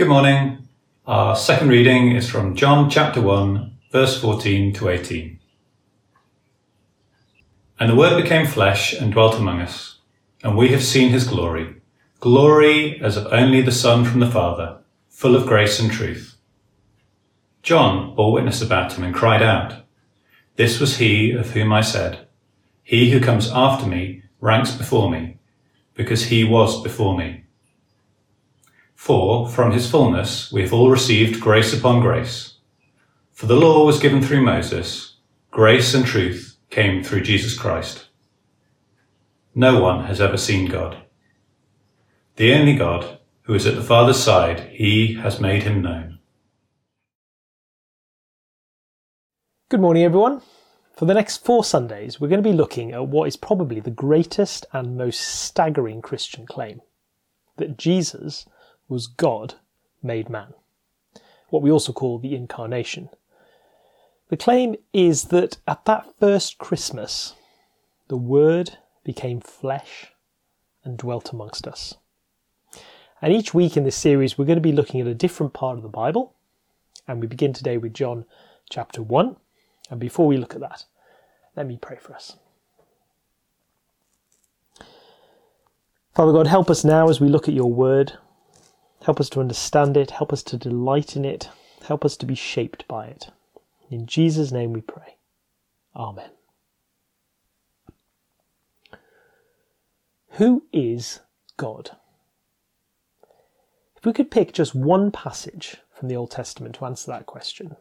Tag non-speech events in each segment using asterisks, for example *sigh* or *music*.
Good morning. Our second reading is from John chapter 1, verse 14 to 18. And the Word became flesh and dwelt among us, and we have seen his glory, glory as of only the Son from the Father, full of grace and truth. John bore witness about him and cried out, This was he of whom I said, He who comes after me ranks before me, because he was before me. For from his fullness we have all received grace upon grace. For the law was given through Moses, grace and truth came through Jesus Christ. No one has ever seen God. The only God, who is at the Father's side, he has made him known. Good morning, everyone. For the next four Sundays, we're going to be looking at what is probably the greatest and most staggering Christian claim that Jesus was God made man, what we also call the Incarnation. The claim is that at that first Christmas, the Word became flesh and dwelt amongst us. And each week in this series, we're going to be looking at a different part of the Bible. And we begin today with John chapter 1. And before we look at that, let me pray for us. Father God, help us now as we look at your word. Help us to understand it. Help us to delight in it. Help us to be shaped by it. In Jesus' name we pray. Amen. Who is God? If we could pick just one passage from the Old Testament to answer that question,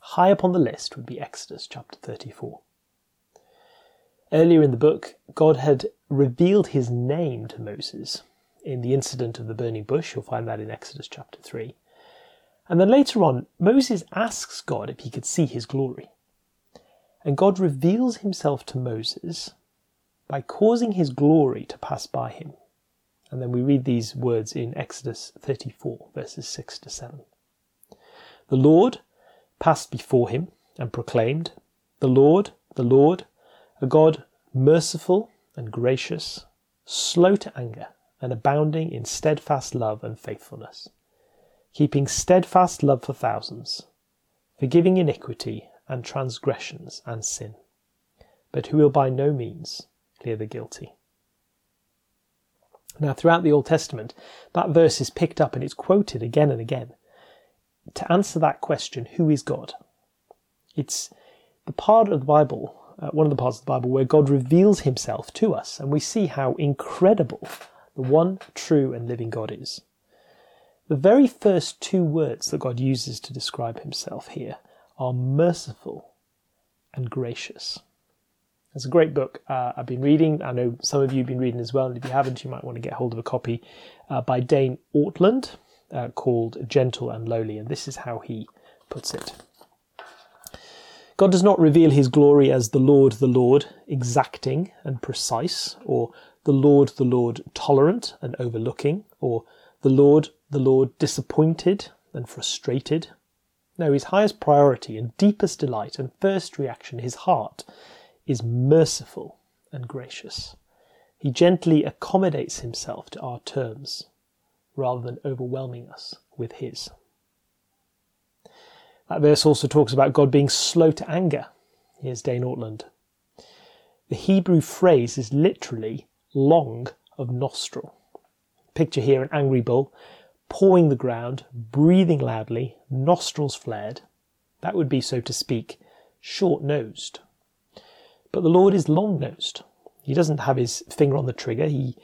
high up on the list would be Exodus chapter 34. Earlier in the book, God had revealed his name to Moses in the incident of the burning bush. You'll find that in Exodus chapter 3. And then later on, Moses asks God if he could see his glory. And God reveals himself to Moses by causing his glory to pass by him. And then we read these words in Exodus 34, verses 6 to 7. The Lord passed before him and proclaimed, The Lord, the Lord, a God merciful and gracious, slow to anger, and abounding in steadfast love and faithfulness, keeping steadfast love for thousands, forgiving iniquity and transgressions and sin, but who will by no means clear the guilty. Now, throughout the Old Testament, that verse is picked up and it's quoted again and again to answer that question who is God? It's the part of the Bible, uh, one of the parts of the Bible, where God reveals himself to us, and we see how incredible the one true and living God is. The very first two words that God uses to describe himself here are merciful and gracious. It's a great book uh, I've been reading. I know some of you have been reading as well, and if you haven't, you might want to get hold of a copy uh, by Dane Ortlund uh, called Gentle and Lowly, and this is how he puts it. God does not reveal his glory as the Lord, the Lord, exacting and precise, or the Lord, the Lord, tolerant and overlooking, or the Lord, the Lord, disappointed and frustrated. No, his highest priority and deepest delight and first reaction, his heart, is merciful and gracious. He gently accommodates himself to our terms rather than overwhelming us with his. That verse also talks about God being slow to anger. Here's Dane Ortlund. The Hebrew phrase is literally long of nostril. Picture here an angry bull pawing the ground, breathing loudly, nostrils flared. That would be, so to speak, short nosed. But the Lord is long nosed. He doesn't have his finger on the trigger. He,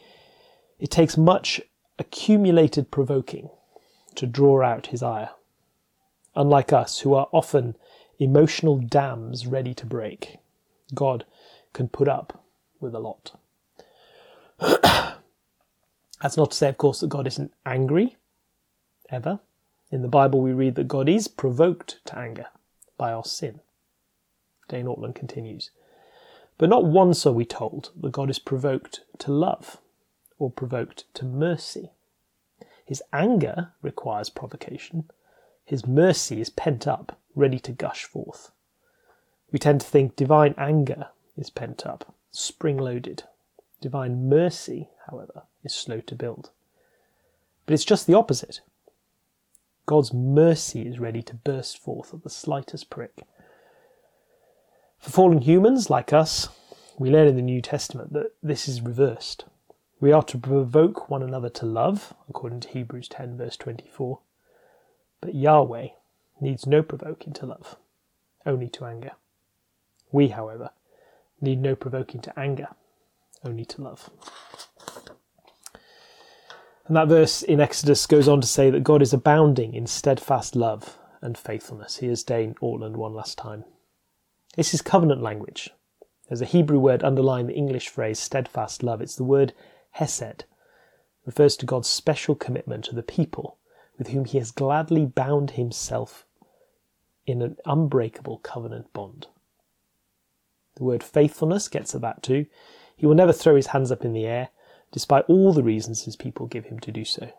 it takes much accumulated provoking to draw out his ire. Unlike us, who are often emotional dams ready to break, God can put up with a lot. *clears throat* That's not to say, of course, that God isn't angry, ever. In the Bible, we read that God is provoked to anger by our sin. Dane Ortlund continues. But not once are we told that God is provoked to love or provoked to mercy. His anger requires provocation. His mercy is pent up, ready to gush forth. We tend to think divine anger is pent up, spring loaded, Divine mercy, however, is slow to build. But it's just the opposite. God's mercy is ready to burst forth at the slightest prick. For fallen humans like us, we learn in the New Testament that this is reversed. We are to provoke one another to love, according to Hebrews 10, verse 24. But Yahweh needs no provoking to love, only to anger. We, however, need no provoking to anger, only to love. And that verse in Exodus goes on to say that God is abounding in steadfast love and faithfulness. Here's Dane Ortlund one last time. This is covenant language. There's a Hebrew word underlying the English phrase steadfast love. It's the word hesed. It refers to God's special commitment to the people with whom he has gladly bound himself in an unbreakable covenant bond. The word faithfulness gets at that too. He will never throw his hands up in the air, despite all the reasons his people give him to do so.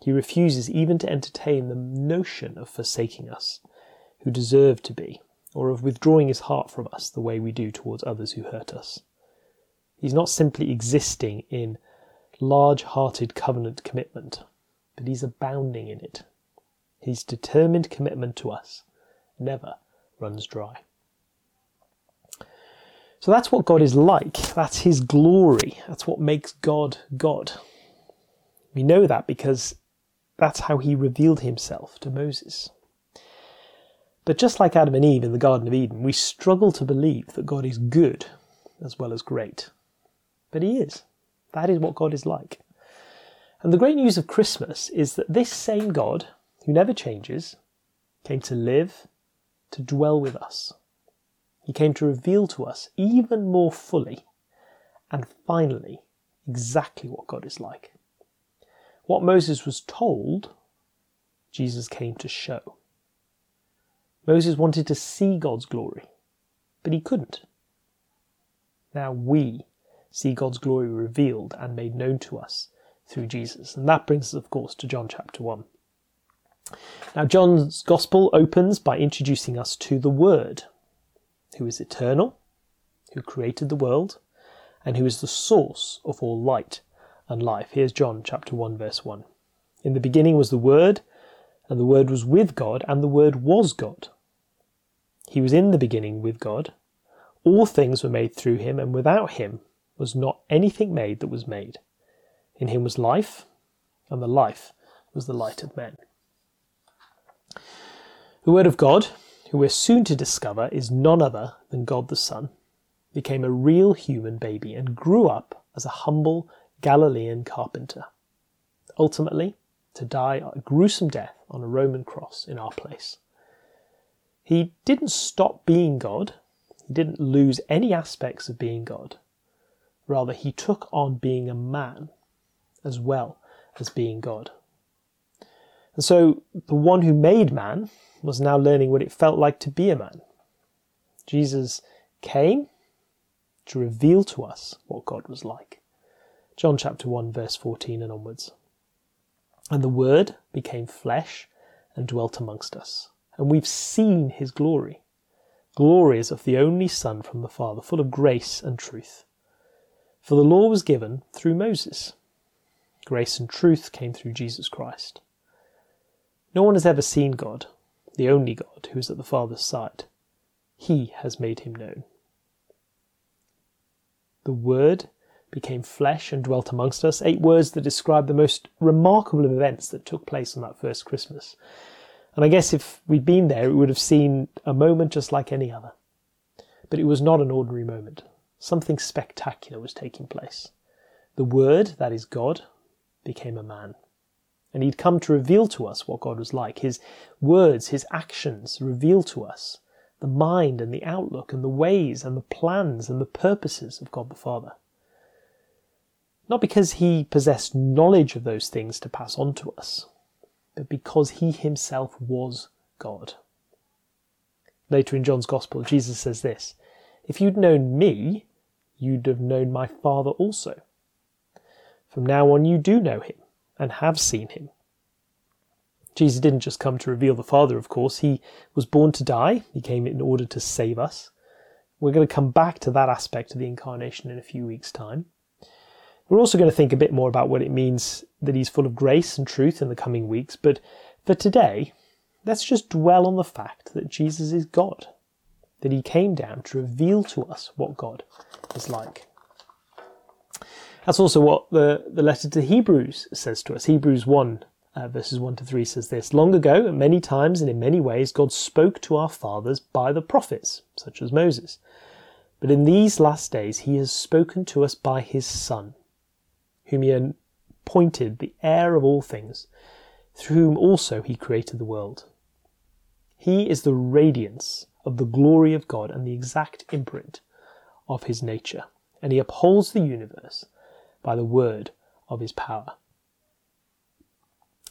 He refuses even to entertain the notion of forsaking us, who deserve to be, or of withdrawing his heart from us the way we do towards others who hurt us. He's not simply existing in large hearted covenant commitment, but he's abounding in it. His determined commitment to us never runs dry. So that's what God is like. That's his glory. That's what makes God God. We know that because that's how he revealed himself to Moses. But just like Adam and Eve in the Garden of Eden, we struggle to believe that God is good as well as great. But he is. That is what God is like. And the great news of Christmas is that this same God, who never changes, came to live, to dwell with us, he came to reveal to us even more fully and finally exactly what God is like. What Moses was told, Jesus came to show. Moses wanted to see God's glory, but he couldn't. Now we see God's glory revealed and made known to us through Jesus. And that brings us, of course, to John chapter 1. Now, John's Gospel opens by introducing us to the Word, who is eternal, who created the world, and who is the source of all light and life. Here's John chapter 1 verse 1. In the beginning was the Word, and the Word was with God, and the Word was God. He was in the beginning with God. All things were made through him, and without him was not anything made that was made. In him was life, and the life was the light of men. The Word of God who we're soon to discover is none other than God the Son, became a real human baby and grew up as a humble Galilean carpenter, ultimately to die a gruesome death on a Roman cross in our place. He didn't stop being God, he didn't lose any aspects of being God. Rather, he took on being a man as well as being God. And so, the one who made man was now learning what it felt like to be a man. Jesus came to reveal to us what God was like. John chapter 1, verse 14 and onwards. And the Word became flesh and dwelt amongst us, and we've seen his glory. Glory as of the only Son from the Father, full of grace and truth. For the law was given through Moses. Grace and truth came through Jesus Christ. No one has ever seen God, the only God who is at the Father's side. He has made him known. The Word became flesh and dwelt amongst us, eight words that describe the most remarkable of events that took place on that first Christmas. And I guess if we'd been there, we would have seen a moment just like any other. But it was not an ordinary moment. Something spectacular was taking place. The Word, that is God, became a man. And he'd come to reveal to us what God was like. His words, his actions reveal to us the mind and the outlook and the ways and the plans and the purposes of God the Father. Not because he possessed knowledge of those things to pass on to us, but because he himself was God. Later in John's Gospel, Jesus says this If you'd known me, you'd have known my Father also. From now on, you do know him and have seen him. Jesus didn't just come to reveal the Father, of course. He was born to die. He came in order to save us. We're going to come back to that aspect of the incarnation in a few weeks' time. We're also going to think a bit more about what it means that he's full of grace and truth in the coming weeks, but For today, let's just dwell on the fact that Jesus is God, that he came down to reveal to us what God is like. That's also what the, the letter to Hebrews says to us. Hebrews 1, uh, verses 1 to 3 says this Long ago, many times and in many ways, God spoke to our fathers by the prophets, such as Moses. But in these last days, he has spoken to us by his Son, whom he appointed the heir of all things, through whom also he created the world. He is the radiance of the glory of God and the exact imprint of his nature, and he upholds the universe by the word of his power.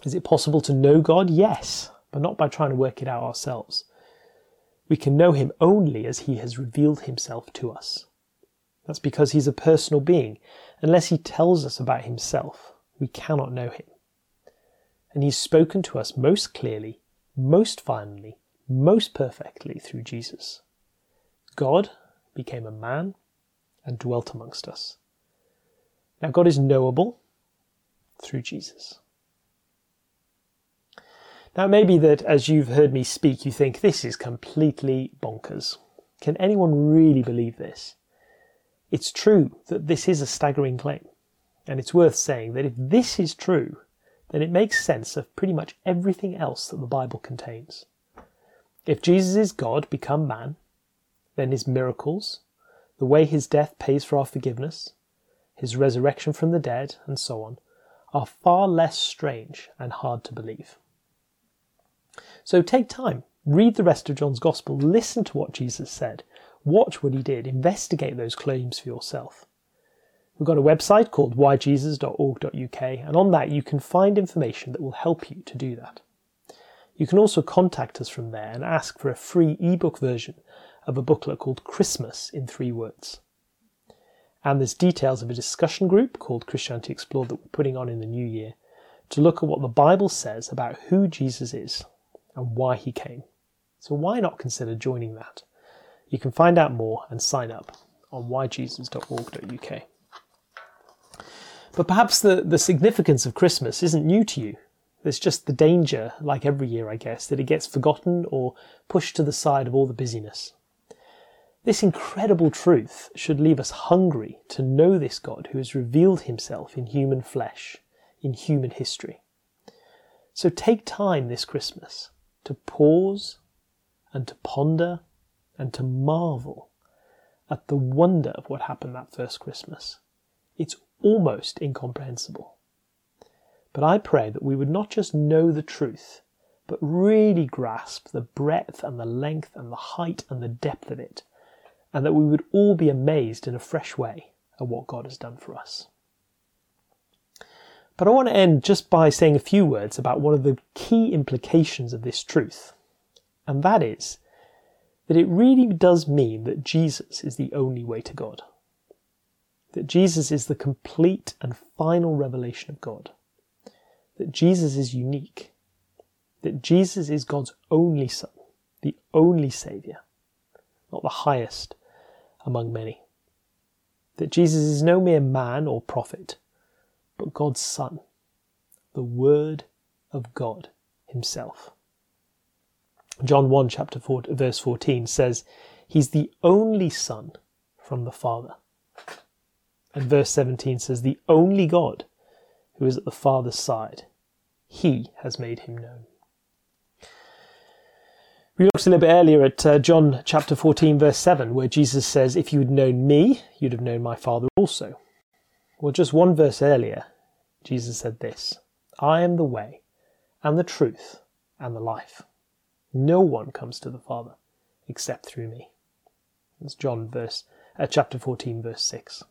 Is it possible to know God? Yes, but not by trying to work it out ourselves. We can know him only as he has revealed himself to us. That's because he's a personal being. Unless he tells us about himself, we cannot know him. And he's spoken to us most clearly, most finally, most perfectly through Jesus. God became a man and dwelt amongst us. Now, God is knowable through Jesus. Now, it may be that as you've heard me speak, you think this is completely bonkers. Can anyone really believe this? It's true that this is a staggering claim, and it's worth saying that if this is true, then it makes sense of pretty much everything else that the Bible contains. If Jesus is God become man, then his miracles, the way his death pays for our forgiveness, his resurrection from the dead, and so on, are far less strange and hard to believe. So take time, read the rest of John's Gospel, listen to what Jesus said, watch what he did, investigate those claims for yourself. We've got a website called whyjesus.org.uk, and on that you can find information that will help you to do that. You can also contact us from there and ask for a free ebook version of a booklet called Christmas in Three Words. And there's details of a discussion group called Christianity Explored that we're putting on in the new year to look at what the Bible says about who Jesus is and why he came. So why not consider joining that? You can find out more and sign up on whyjesus.org.uk. But perhaps the, the significance of Christmas isn't new to you. There's just the danger, like every year, I guess, that it gets forgotten or pushed to the side of all the busyness. This incredible truth should leave us hungry to know this God who has revealed himself in human flesh, in human history. So take time this Christmas to pause and to ponder and to marvel at the wonder of what happened that first Christmas. It's almost incomprehensible. But I pray that we would not just know the truth, but really grasp the breadth and the length and the height and the depth of it and that we would all be amazed in a fresh way at what God has done for us. But I want to end just by saying a few words about one of the key implications of this truth, and that is that it really does mean that Jesus is the only way to God. That Jesus is the complete and final revelation of God. That Jesus is unique. That Jesus is God's only Son, the only Saviour, not the highest, among many. That Jesus is no mere man or prophet, but God's Son, the Word of God Himself. John 1, chapter 4, verse 14 says, He's the only Son from the Father. And verse 17 says, The only God who is at the Father's side, He has made Him known. We looked a little bit earlier at uh, John chapter 14, verse 7, where Jesus says, If you had known me, you'd have known my Father also. Well, just one verse earlier, Jesus said this I am the way, and the truth, and the life. No one comes to the Father except through me. That's John verse, uh, chapter 14, verse 6.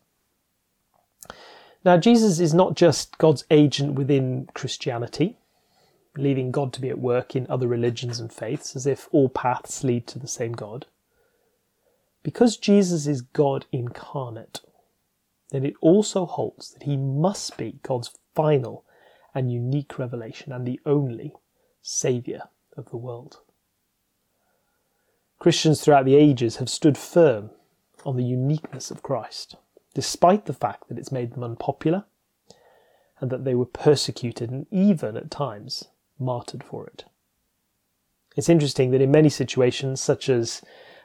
Now, Jesus is not just God's agent within Christianity leaving God to be at work in other religions and faiths, as if all paths lead to the same God. Because Jesus is God incarnate, then it also holds that he must be God's final and unique revelation and the only Saviour of the world. Christians throughout the ages have stood firm on the uniqueness of Christ, despite the fact that it's made them unpopular and that they were persecuted and even at times martyred for it. It's interesting that in many situations, such as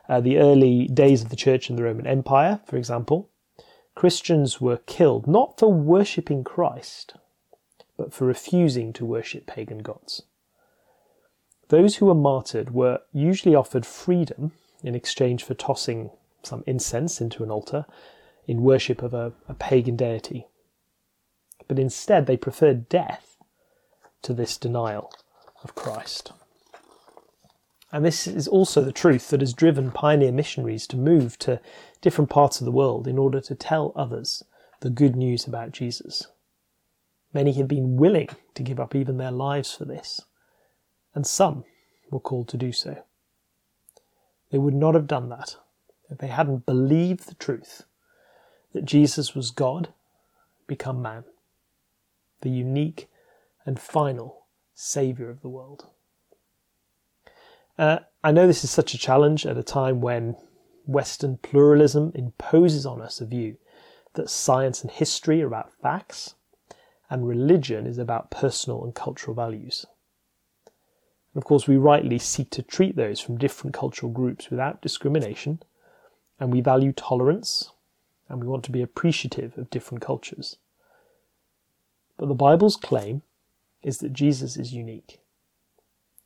uh, the early days of the church in the Roman Empire, for example, Christians were killed not for worshipping Christ, but for refusing to worship pagan gods. Those who were martyred were usually offered freedom in exchange for tossing some incense into an altar in worship of a, a pagan deity. But instead, they preferred death to this denial of Christ. And this is also the truth that has driven pioneer missionaries to move to different parts of the world in order to tell others the good news about Jesus. Many have been willing to give up even their lives for this, and some were called to do so. They would not have done that if they hadn't believed the truth that Jesus was God become man, the unique and final Saviour of the world. Uh, I know this is such a challenge at a time when Western pluralism imposes on us a view that science and history are about facts and religion is about personal and cultural values. Of course, we rightly seek to treat those from different cultural groups without discrimination, and we value tolerance and we want to be appreciative of different cultures. But the Bible's claim is that Jesus is unique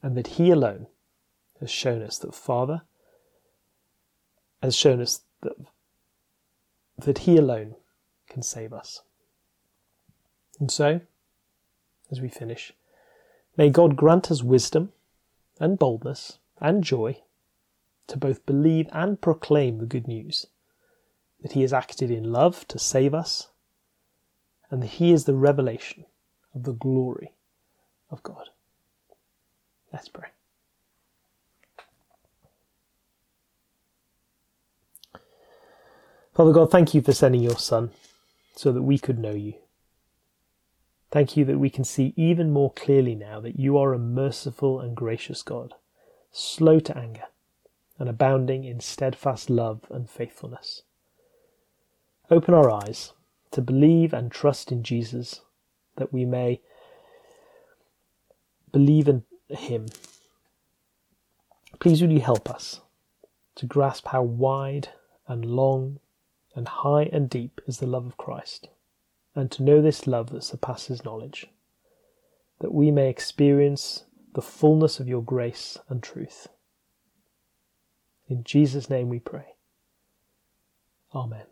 and that he alone has shown us that Father has shown us that, that He alone can save us. And so, as we finish, may God grant us wisdom and boldness and joy to both believe and proclaim the good news that He has acted in love to save us and that He is the revelation of the glory of God. Let's pray. Father God, thank you for sending your Son so that we could know you. Thank you that we can see even more clearly now that you are a merciful and gracious God, slow to anger, and abounding in steadfast love and faithfulness. Open our eyes to believe and trust in Jesus, that we may believe in him. Please will you help us to grasp how wide and long and high and deep is the love of Christ, and to know this love that surpasses knowledge, that we may experience the fullness of your grace and truth. In Jesus' name we pray. Amen.